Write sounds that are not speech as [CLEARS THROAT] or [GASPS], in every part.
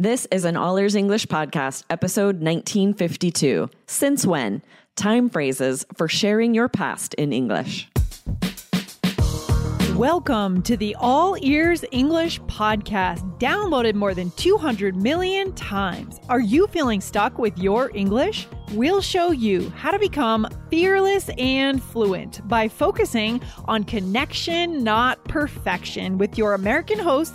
This is an All Ears English podcast, episode 1952. Since when? Time phrases for sharing your past in English. Welcome to the All Ears English podcast, downloaded more than 200 million times. Are you feeling stuck with your English? We'll show you how to become fearless and fluent by focusing on connection, not perfection, with your American host,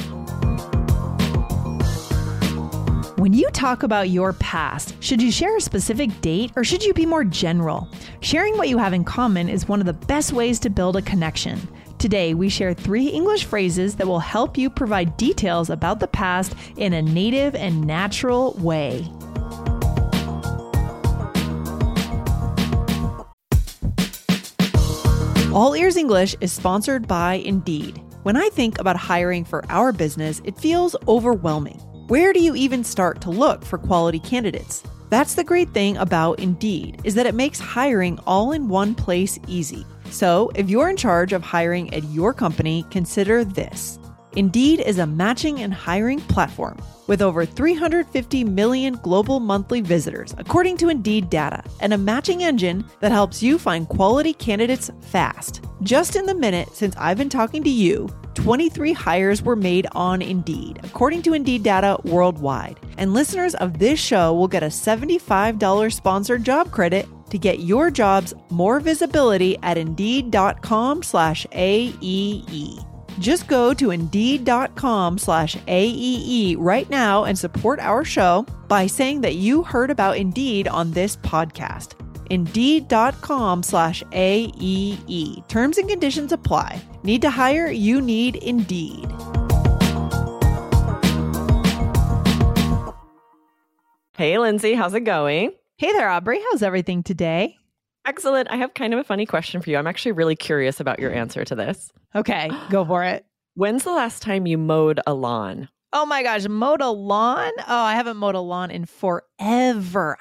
When you talk about your past, should you share a specific date or should you be more general? Sharing what you have in common is one of the best ways to build a connection. Today, we share three English phrases that will help you provide details about the past in a native and natural way. All Ears English is sponsored by Indeed. When I think about hiring for our business, it feels overwhelming. Where do you even start to look for quality candidates? That's the great thing about Indeed is that it makes hiring all in one place easy. So, if you're in charge of hiring at your company, consider this. Indeed is a matching and hiring platform with over 350 million global monthly visitors, according to Indeed data, and a matching engine that helps you find quality candidates fast. Just in the minute since I've been talking to you, 23 hires were made on Indeed, according to Indeed data worldwide. And listeners of this show will get a $75 sponsored job credit to get your jobs more visibility at Indeed.com slash AEE. Just go to Indeed.com slash AEE right now and support our show by saying that you heard about Indeed on this podcast. Indeed.com slash AEE. Terms and conditions apply. Need to hire? You need Indeed. Hey, Lindsay, how's it going? Hey there, Aubrey. How's everything today? Excellent. I have kind of a funny question for you. I'm actually really curious about your answer to this. Okay, go for it. [GASPS] When's the last time you mowed a lawn? Oh my gosh, mowed a lawn? Oh, I haven't mowed a lawn in forever.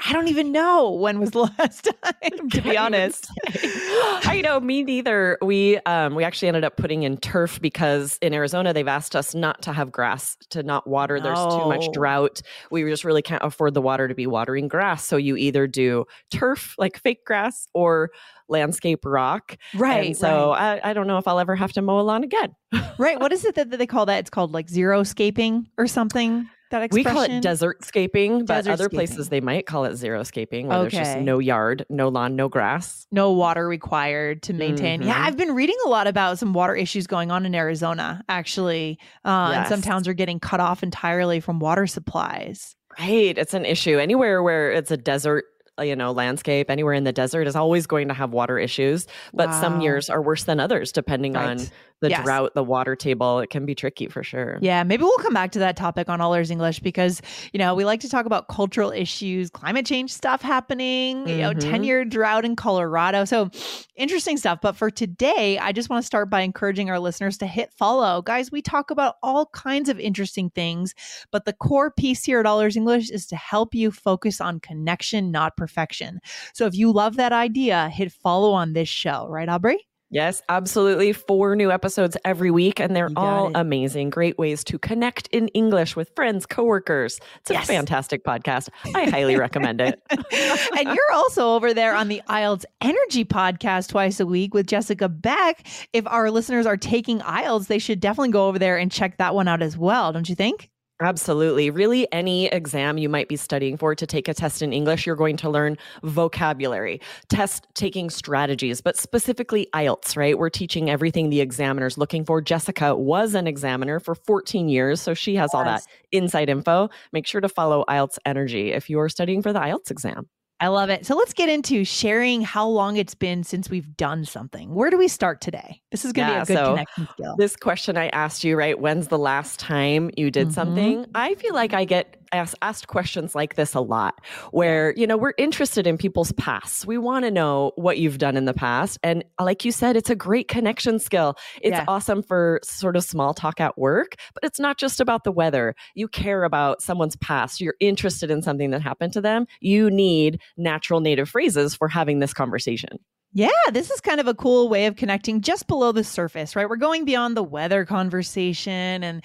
I don't even know when was the [LAUGHS] last time, [LAUGHS] to be honest. [LAUGHS] I know, me neither. We um we actually ended up putting in turf because in Arizona they've asked us not to have grass, to not water. There's too much drought. We just really can't afford the water to be watering grass. So you either do turf, like fake grass, or landscape rock. Right. And so I, I don't know if I'll ever have to mow a lawn again. right. right. What is it that, that they call that? It's called like xeriscaping or something. That We call it desert scaping, but Desert other scaping. places they might call it xeriscaping, where there's just no yard, no lawn, no grass. no water required to maintain. Yeah, Mhm. I've been reading a lot about some water issues going on in Arizona, actually. Uh, And some towns are getting cut off entirely from water supplies. Right. It's an issue. Anywhere where it's a desert, you know, landscape, anywhere in the desert is always going to have water issues. But some years are worse than others, depending on the Yes. drought, the water table. It can be tricky for sure. Yeah, maybe we'll come back to that topic on All Ears English because, you know, we like to talk about cultural issues, climate change stuff happening, you know, Mhm. 10 year drought in Colorado. So interesting stuff. But for today, I just want to start by encouraging our listeners to hit follow. Guys, we talk about all kinds of interesting things, but the core piece here at All Ears English is to help you focus on connection, not perfection. So if you love that idea, hit follow on this show, right, Aubrey? Yes, absolutely. Four new episodes every week, and they're all it. amazing. Great ways to connect in English with friends, coworkers. It's a Yes. fantastic podcast. I highly recommend it. [LAUGHS] [LAUGHS] and you're also over there on the IELTS Energy podcast twice a week with Jessica Beck. If our listeners are taking IELTS, they should definitely go over there and check that one out as well, don't you think? Absolutely. Really, any exam you might be studying for to take a test in English, you're going to learn vocabulary, test taking strategies, but specifically IELTS, right? We're teaching everything the examiner's looking for. Jessica was an examiner for 14 years, so she has all that inside info. Make sure to follow IELTS Energy if you are studying for the IELTS exam. I love it. So let's get into sharing how long it's been since we've done something. Where do we start today? This is going to Yeah, be a good so connection skill. This question I asked you, right? When's the last time you did Mhm. something? I feel like I get asked, asked questions like this a lot where, you know, we're interested in people's pasts. We want to know what you've done in the past. And like you said, it's a great connection skill. It's Yeah. awesome for sort of small talk at work, but it's not just about the weather. You care about someone's past. You're interested in something that happened to them. You need natural native phrases for having this conversation. Yeah, this is kind of a cool way of connecting just below the surface, right? We're going beyond the weather conversation and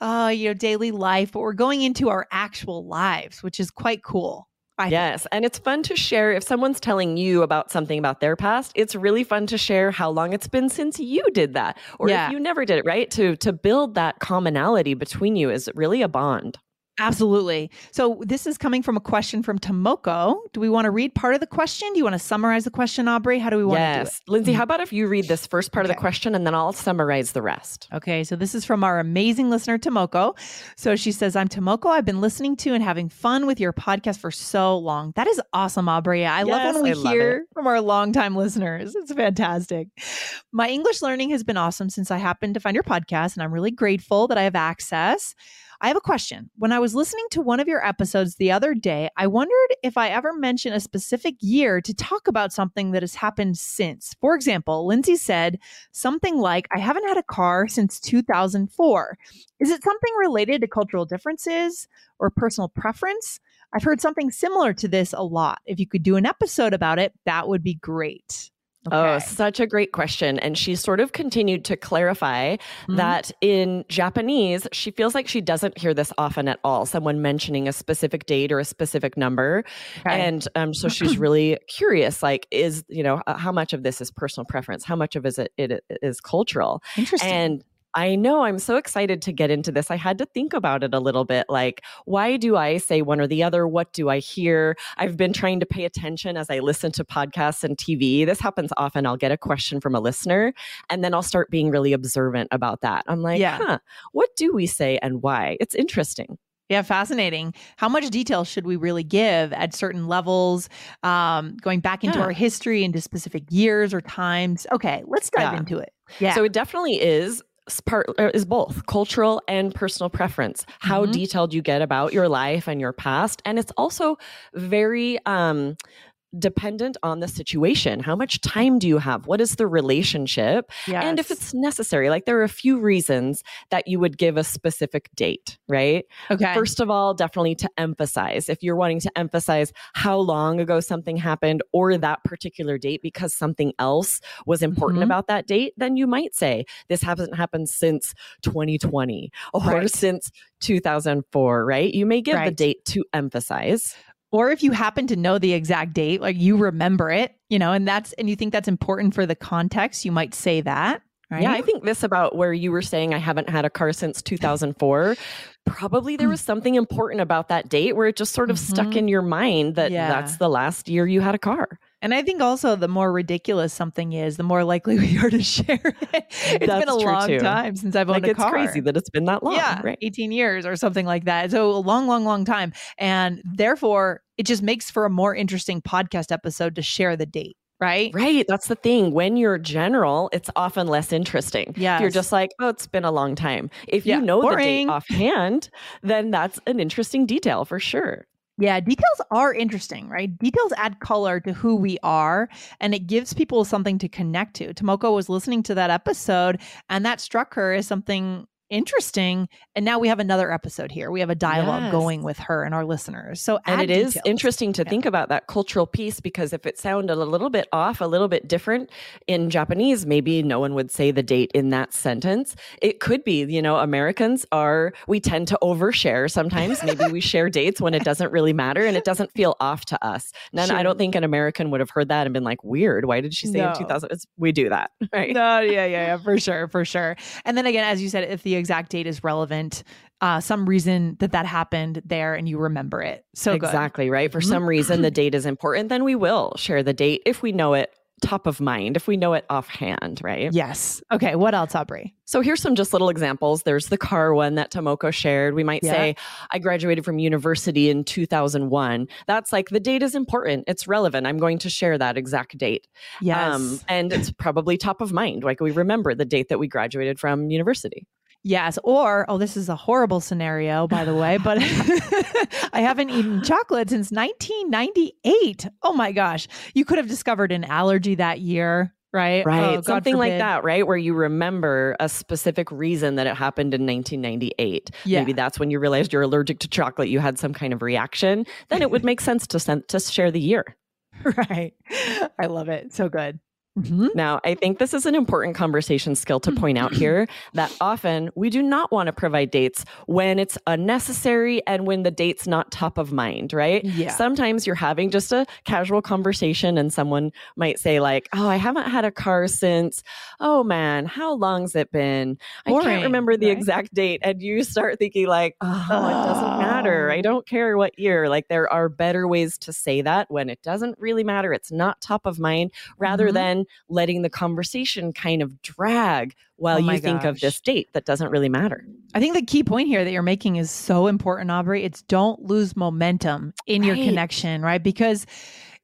uh, you know, daily life, but we're going into our actual lives, which is quite cool. I think. Yes. And it's fun to share if someone's telling you about something about their past, it's really fun to share how long it's been since you did that. Or Yeah. if you never did it, right? To to build that commonality between you is really a bond. Absolutely. So this is coming from a question from Tomoko. Do we want to read part of the question? Do you want to summarize the question, Aubrey? How do we want to do it? Yes. Lindsay, how about if you read this first part of the question and then I'll summarize the rest? Okay, so this is from our amazing listener, Tomoko. So she says, I'm Tomoko. I've been listening to and having fun with your podcast for so long. That is awesome, Aubrey. I love when we I hear from our longtime listeners. It's fantastic. My English learning has been awesome since I happened to find your podcast, and I'm really grateful that I have access. I have a question. When I was listening to one of your episodes the other day, I wondered if I ever mention a specific year to talk about something that has happened since. For example, Lindsay said something like, I haven't had a car since 2004. Is it something related to cultural differences or personal preference? I've heard something similar to this a lot. If you could do an episode about it, that would be great. Oh, such a great question. And she sort of continued to clarify Mhm. that in Japanese, she feels like she doesn't hear this often at all. Someone mentioning a specific date or a specific number. Okay. And um, so she's [CLEARS THROAT] really curious like, is, you know, uh, how much of this is personal preference? How much of is it, it is cultural? Interesting. And I know I'm so excited to get into this. I had to think about it a little bit. Like, why do I say one or the other? What do I hear? I've been trying to pay attention as I listen to podcasts and TV. This happens often. I'll get a question from a listener and then I'll start being really observant about that. I'm like, Yeah. huh, what do we say and why? It's interesting. Yeah, fascinating. How much detail should we really give at certain levels? Um, going back into Yeah. our history, into specific years or times. Okay, let's dive Yeah. into it. Yeah. So it definitely is part uh, is both cultural and personal preference how Mhm. detailed you get about your life and your past and it's also very um dependent on the situation how much time do you have what is the relationship and if it's necessary like there are a few reasons that you would give a specific date right okay. First of all, definitely to emphasize if you're wanting to emphasize how long ago something happened or that particular date because something else was important Mhm. about that date, then you might say this hasn't happened since 2020 or Right. since 2004, right? You may give the date to emphasize. Or if you happen to know the exact date, like you remember it, you know, and that's and you think that's important for the context, you might say that. Right. Yeah, I think this about where you were saying I haven't had a car since 2004. Probably there was [CLEARS THROAT] something important about that date where it just sort of stuck Mhm. in your mind that Yeah. that's the last year you had a car. And I think also the more ridiculous something is, the more likely [LAUGHS] we are to share it. It's been a long too. time since I've owned Like a it's crazy that it's been that long, yeah, right? 18 years or something like that. So a long, long, long time. And therefore, it just makes for a more interesting podcast episode to share the date, right? Right. That's the thing. When you're general, it's often less interesting. Yeah. You're just like, oh, it's been a long time. If Yeah, you know the date [LAUGHS] offhand, then that's an interesting detail for sure. Yeah, details are interesting, right? Details add color to who we are and it gives people something to connect to. Tomoko was listening to that episode and that struck her as something interesting. And now we have another episode here. We have a dialogue Yes. going with her and our listeners. So And it is details. interesting to Yeah. think about that cultural piece because if it sounded a little bit off, a little bit different in Japanese, maybe no one would say the date in that sentence. It could be, you know, Americans are, we tend to overshare sometimes. maybe we share [LAUGHS] dates when it doesn't really matter and it doesn't feel off to us. None, I don't think an American would have heard that and been like, weird. Why did she say No. in 2000? It's, we do that, [LAUGHS] right? No, yeah, yeah, yeah, for sure, for sure. And then again, as you said, if the exact date is relevant, uh, some reason that that happened there and you remember it. So good. exactly right for Mhm. some reason the date is important then we will share the date if we know it top of mind if we know it offhand right Yes. Okay. What else, Aubrey? so here's some just little examples there's the car one that tomoko shared we might Yeah. say i graduated from university in 2001 that's like the date is important it's relevant i'm going to share that exact date Yes. Um, and it's probably top of mind like we remember the date that we graduated from university Yes. Or, oh, this is a horrible scenario, by the way, but [LAUGHS] I haven't eaten chocolate since 1998. Oh my gosh. You could have discovered an allergy that year right? Oh, right. Oh, Something like that, right? Where you remember a specific reason that it happened in 1998. Yeah. Maybe that's when you realized you're allergic to chocolate, you had some kind of reaction. Then it would make sense to send, to share the year. [LAUGHS] Right. I love it. So good. Mm-hmm. Now, I think this is an important conversation skill to point out here that often we do not want to provide dates when it's unnecessary and when the date's not top of mind, right? Yeah. Sometimes you're having just a casual conversation and someone might say, like, oh, I haven't had a car since, oh man, how long's it been? Boring, I can't remember the right? exact date. And you start thinking, like, oh, oh, it doesn't matter. I don't care what year. Like, there are better ways to say that when it doesn't really matter. It's not top of mind rather mm-hmm. than letting the conversation kind of drag while oh you gosh. think of this date that doesn't really matter. I think the key point here that you're making is so important, Aubrey. It's don't lose momentum in right. your connection, right? Because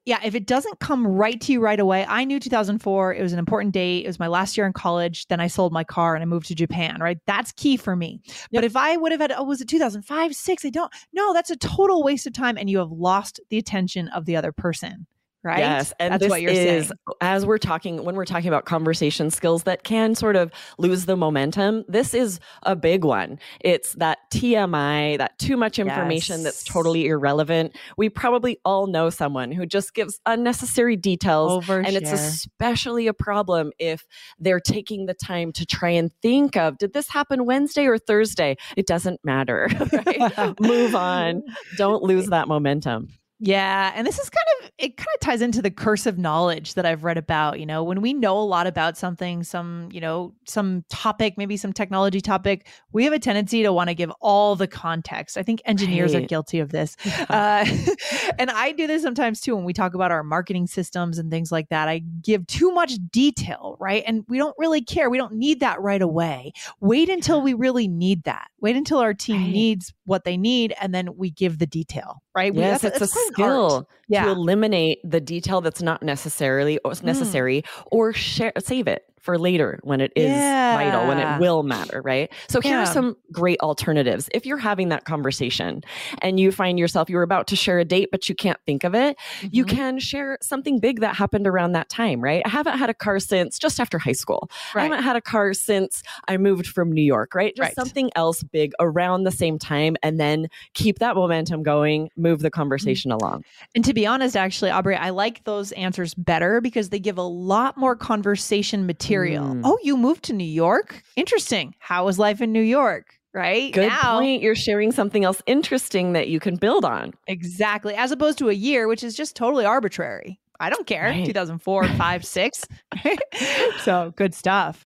yeah, if it doesn't come right to you right away, I knew 2004, it was an important date. It was my last year in college. Then I sold my car and I moved to Japan, right? That's key for me. Yep. But if I would have had, oh, was it 2005, six? I don't, no, that's a total waste of time. And you have lost the attention of the other person right? Yes, and that's what you're is, saying. As we're talking, when we're talking about conversation skills that can sort of lose the momentum, this is a big one. It's that TMI, that too much information yes. that's totally irrelevant. We probably all know someone who just gives unnecessary details, Overshare. and it's especially a problem if they're taking the time to try and think of, did this happen Wednesday or Thursday? It doesn't matter. [LAUGHS] Right? [LAUGHS] Move on. Don't lose that momentum. Yeah. And this is kind of, it kind of ties into the curse of knowledge that I've read about. You know, when we know a lot about something, some, you know, some topic, maybe some technology topic, we have a tendency to want to give all the context. I think engineers right. are guilty of this. [LAUGHS] uh, [LAUGHS] and I do this sometimes too when we talk about our marketing systems and things like that. I give too much detail, right? And we don't really care. We don't need that right away. Wait until we really need that. Wait until our team right. needs what they need and then we give the detail, right? Yes, we, that's, it's that's a skill yeah. to eliminate the detail that's not necessarily mm. necessary mm. or share save it for later when it is yeah. vital, when it will matter, right? So here yeah. are some great alternatives. If you're having that conversation and you find yourself you're about to share a date but you can't think of it, mm-hmm. you can share something big that happened around that time, right? I haven't had a car since just after high school. Right. I haven't had a car since I moved from New York, right? Just right. something else big around the same time and then keep that momentum going, move the conversation mm-hmm. along. And to be honest, actually, Aubrey, I like those answers better because they give a lot more conversation material material. Mm. Oh, you moved to New York? Interesting. How was life in New York? Right. Good now, point. You're sharing something else interesting that you can build on. Exactly. As opposed to a year, which is just totally arbitrary. I don't care. Right. 2004, 5, 6. [LAUGHS] so good stuff.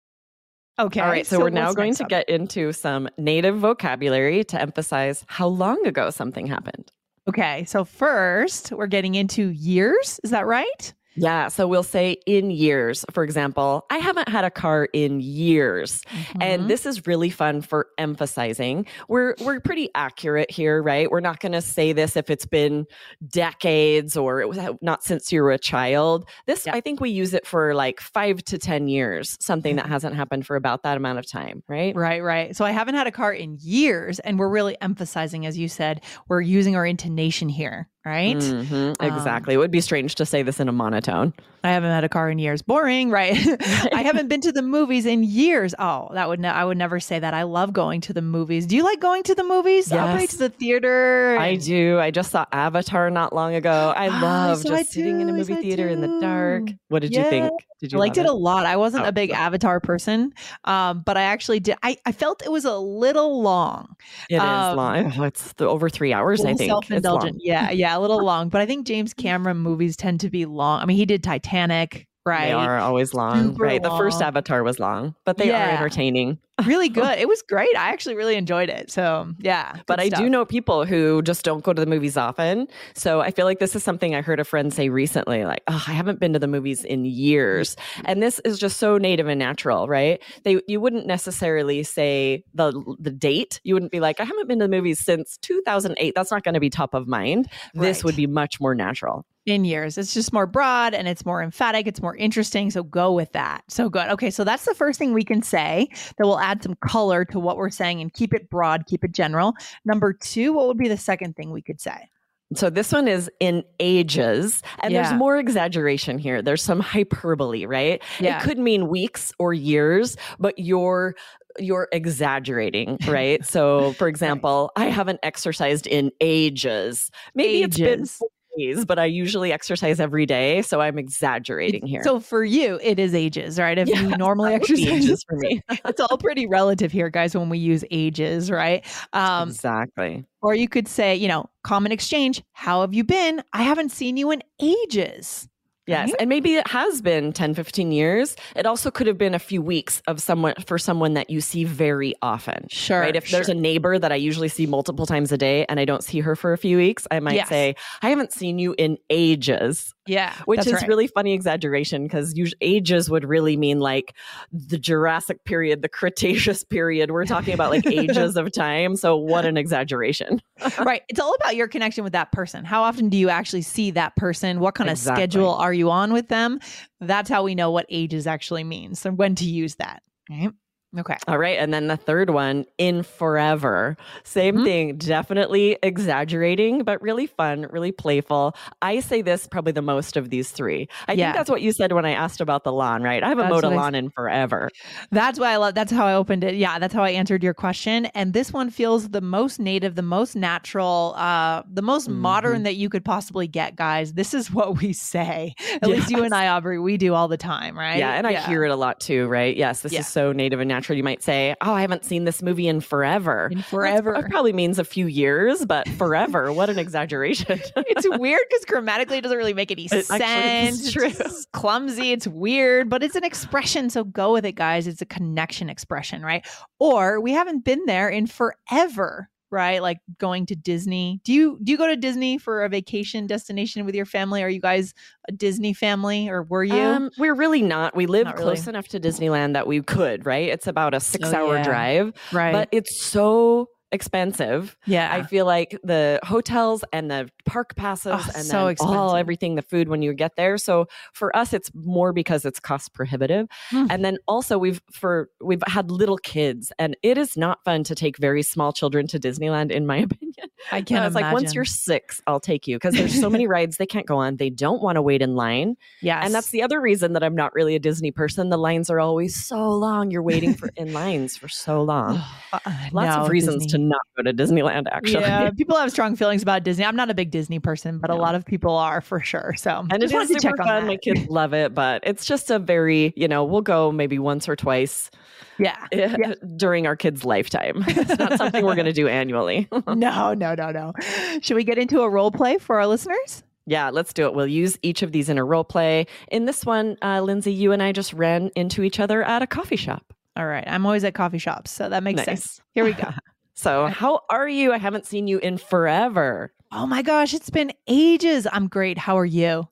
Okay. All right. So, so we're now going to up? get into some native vocabulary to emphasize how long ago something happened. Okay. So, first, we're getting into years. Is that right? Yeah. So we'll say in years, for example, I haven't had a car in years. Mm-hmm. And this is really fun for emphasizing. We're we're pretty accurate here, right? We're not going to say this if it's been decades or it was not since you were a child. This yeah. I think we use it for like 5 to 10 years, something that mm-hmm. [LAUGHS] hasn't happened for about that amount of time, right? Right, right. So I haven't had a car in years and we're really emphasizing as you said, we're using our intonation here right? Mm-hmm, exactly. Um, it would be strange to say this in a monotone. I haven't had a car in years. Boring, right? [LAUGHS] I [LAUGHS] haven't been to the movies in years. Oh, that would ne- I would never say that. I love going to the movies. Do you like going to the movies? Yes. to the theater. I do. I just saw Avatar not long ago. I [GASPS] ah, love so just I sitting in a movie theater in the dark. What did you think? Did you I liked it? it? a lot. I wasn't oh, a big Avatar person, um, but I actually did. I, I felt it was a little long. It um, is long. Oh, it's the, over three hours. I think self indulgent. Yeah, yeah, a little long. But I think James Cameron movies tend to be long. I mean, he did Titanic. Right. They are always long. Super right. Long. The first Avatar was long, but they yeah. are entertaining. [LAUGHS] really good. It was great. I actually really enjoyed it. So, yeah. But I do know people who just don't go to the movies often. So, I feel like this is something I heard a friend say recently like, "Oh, I haven't been to the movies in years." And this is just so native and natural, right? They you wouldn't necessarily say the the date. You wouldn't be like, "I haven't been to the movies since 2008." That's not going to be top of mind. Right. This would be much more natural. In years. It's just more broad and it's more emphatic. It's more interesting. So go with that. So good. Okay. So that's the first thing we can say that will add some color to what we're saying and keep it broad, keep it general. Number two, what would be the second thing we could say? So this one is in ages, and Yeah. there's more exaggeration here. There's some hyperbole, right? Yeah. It could mean weeks or years, but you're you're exaggerating, [LAUGHS] right? so, for example, I haven't exercised in ages. Maybe it's been Ages. Days, but I usually exercise every day, so I'm exaggerating here. So for you, it is ages, right? If you normally [LAUGHS] that would be exercise, [LAUGHS] for me. it's all pretty relative here, guys, when we use ages, right? Um, exactly. or you could say, you know, common exchange. How have you been? I haven't seen you in ages. Yes. Right? And maybe it has been 10, 15 years. It also could have been a few weeks of someone for someone that you see very often. Sure. Right. If there's a neighbor that I usually see multiple times a day and I don't see her for a few weeks, I might Yes. say, I haven't seen you in ages, yeah, which is right. really funny exaggeration because ages would really mean like the Jurassic period, the Cretaceous [LAUGHS] period. We're talking about like [LAUGHS] ages of time. So what an exaggeration. [LAUGHS] right. It's all about your connection with that person. How often do you actually see that person? What kind of schedule are you on with them? That's how we know what ages actually means and when to use that. Right. Okay. All right. And then the third one, in forever. Same Mhm. thing, definitely exaggerating, but really fun, really playful. I say this probably the most of these three. I Yeah. think that's what you said when I asked about the lawn, right? I haven't mowed a lawn in forever. That's why I love that's how I opened it. Yeah, that's how I answered your question. And this one feels the most native, the most natural, uh, the most Mm-hmm. modern that you could possibly get, guys. This is what we say. At least you and I, Aubrey, we do all the time, right? Yeah. And I hear it a lot too, right? Yes. This Yeah. is so native and natural. You might say, Oh, I haven't seen this movie in forever. In That's- forever. It probably means a few years, but [LAUGHS] forever. what an exaggeration. it's weird because grammatically it doesn't really make any It sense. It's true. just clumsy. It's weird, but it's an expression. So go with it, guys. It's a connection expression, right? Or we haven't been there in forever, right? Like going to Disney. Do you do you go to Disney for a vacation destination with your family? Are you guys a Disney family, or were you? Um, we're really not. We live Not really. close enough to Disneyland that we could, right? It's about a six hour yeah. drive. right. but it's so expensive. yeah. I feel like the hotels and the park passes Oh, and so all everything, the food when you get there. So for us, it's more because it's cost prohibitive. Mm. And then also we've for we've had little kids, and it is not fun to take very small children to Disneyland, in my [LAUGHS] opinion. I can't it's like once you're six, I'll take you because there's so many [LAUGHS] rides they can't go on. They don't want to wait in line. Yeah. And that's the other reason that I'm not really a Disney person. The lines are always so long. You're waiting for in lines for so long. [SIGHS] Uh, Lots no, of reasons Disney. to not go to Disneyland, actually. Yeah, [LAUGHS] people have strong feelings about Disney. I'm not a big Disney person, but a lot of people are for sure. So And just it wanted to check on fun. that. My kids love it, but it's just a very, you know, we'll go maybe once or twice Yeah. Yeah. during our kids' lifetime. [LAUGHS] It's not something we're going to do annually. [LAUGHS] no, no, no, no. Should we get into a role play for our listeners? yeah, let's do it. We'll use each of these in a role play. In this one, uh, Lindsay, you and I just ran into each other at a coffee shop. All right. I'm always at coffee shops, so that makes Nice. sense. Here we go. So, how are you? I haven't seen you in forever. oh my gosh, it's been ages. I'm great. How are you?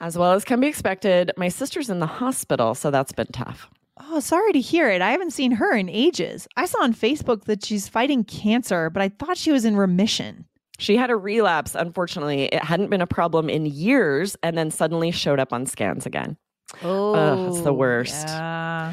As well as can be expected, my sister's in the hospital, so that's been tough. Oh, sorry to hear it. I haven't seen her in ages. I saw on Facebook that she's fighting cancer, but I thought she was in remission. She had a relapse. Unfortunately, it hadn't been a problem in years and then suddenly showed up on scans again. Oh, it's the worst. Yeah.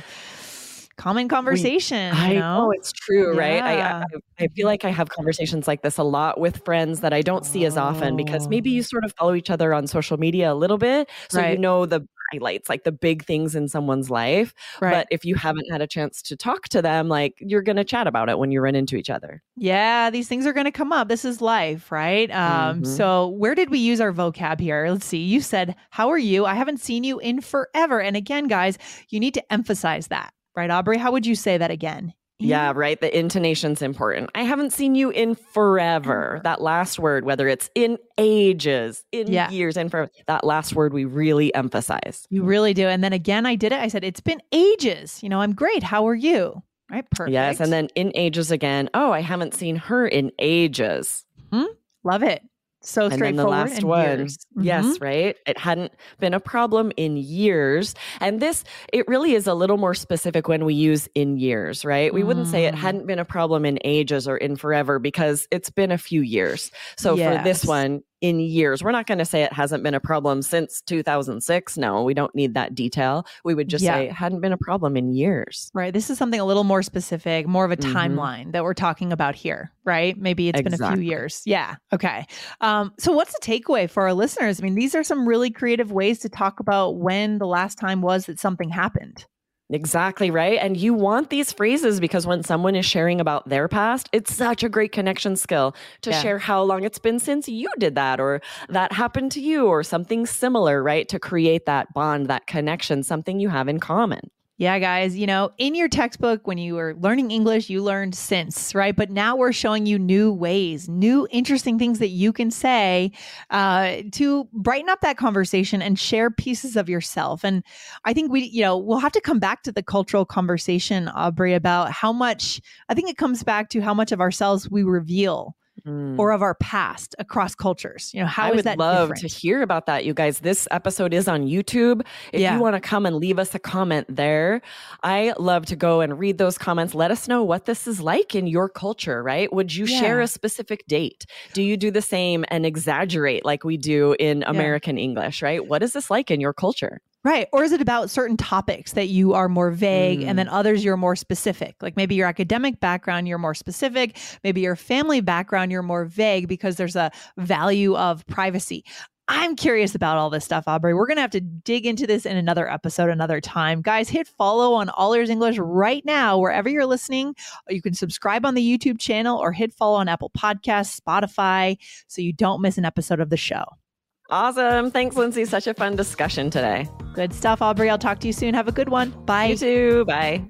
Common conversation. I you know know? it's true, right? I, I I feel like I have conversations like this a lot with friends that I don't see as often because maybe you sort of follow each other on social media a little bit, so you know the highlights, like the big things in someone's life. Right. But if you haven't had a chance to talk to them, like you're going to chat about it when you run into each other. Yeah, these things are going to come up. This is life, right? Um, Mhm. So, where did we use our vocab here? Let's see. You said, How are you? I haven't seen you in forever. And again, guys, you need to emphasize that, right, Aubrey? How would you say that again? Yeah, right. The intonation's important. I haven't seen you in forever. That last word, whether it's in ages, in Yeah. years, and for that last word, we really emphasize. You really do. And then again, I did it. I said, It's been ages. You know, I'm great. How are you? Right? Perfect. Yes. And then in ages again. Oh, I haven't seen her in ages. Hmm, love it. So And then the last one. years. Yes, right. It hadn't been a problem in years. And this, it really is a little more specific when we use in years, right? We wouldn't say it Mm. hadn't been a problem in ages or in forever because it's been a few years. So for this one, in years. We're not going to say it hasn't been a problem since 2006. No, we don't need that detail. We would just Yeah. say it hadn't been a problem in years. Right. This is something a little more specific, more of a Mhm. timeline that we're talking about here, right? Maybe it's been a few years. Yeah. Okay. Um, so, what's the takeaway for our listeners? I mean, these are some really creative ways to talk about when the last time was that something happened. Exactly right. And you want these phrases because when someone is sharing about their past, it's such a great connection skill to Yeah. share how long it's been since you did that or that happened to you or something similar, right? To create that bond, that connection, something you have in common. Yeah, guys, you know, in your textbook, when you were learning English, you learned since, right? But now we're showing you new ways, new interesting things that you can say uh, to brighten up that conversation and share pieces of yourself. And I think we, you know, we'll have to come back to the cultural conversation, Aubrey, about how much, I think it comes back to how much of ourselves we reveal Mm. or of our past across cultures. You know, how I is would that love different? to hear about that, you guys. This episode is on YouTube. If Yeah. you want to come and leave us a comment there, I love to go and read those comments. Let us know what this is like in your culture, right? Would you share a specific date? Do you do the same and exaggerate like we do in American English, right? What is this like in your culture? Right. Or is it about certain topics that you are more vague Mm. and then others you're more specific? Like maybe your academic background, you're more specific. Maybe your family background, you're more vague because there's a value of privacy. I'm curious about all this stuff, Aubrey. We're going to have to dig into this in another episode, another time. Guys, hit follow on All Ears English right now, wherever you're listening. You can subscribe on the YouTube channel or hit follow on Apple Podcasts, Spotify, so you don't miss an episode of the show. Awesome. Thanks, Lindsay. Such a fun discussion today. Good stuff, Aubrey. I'll talk to you soon. Have a good one. Bye. You too. Bye.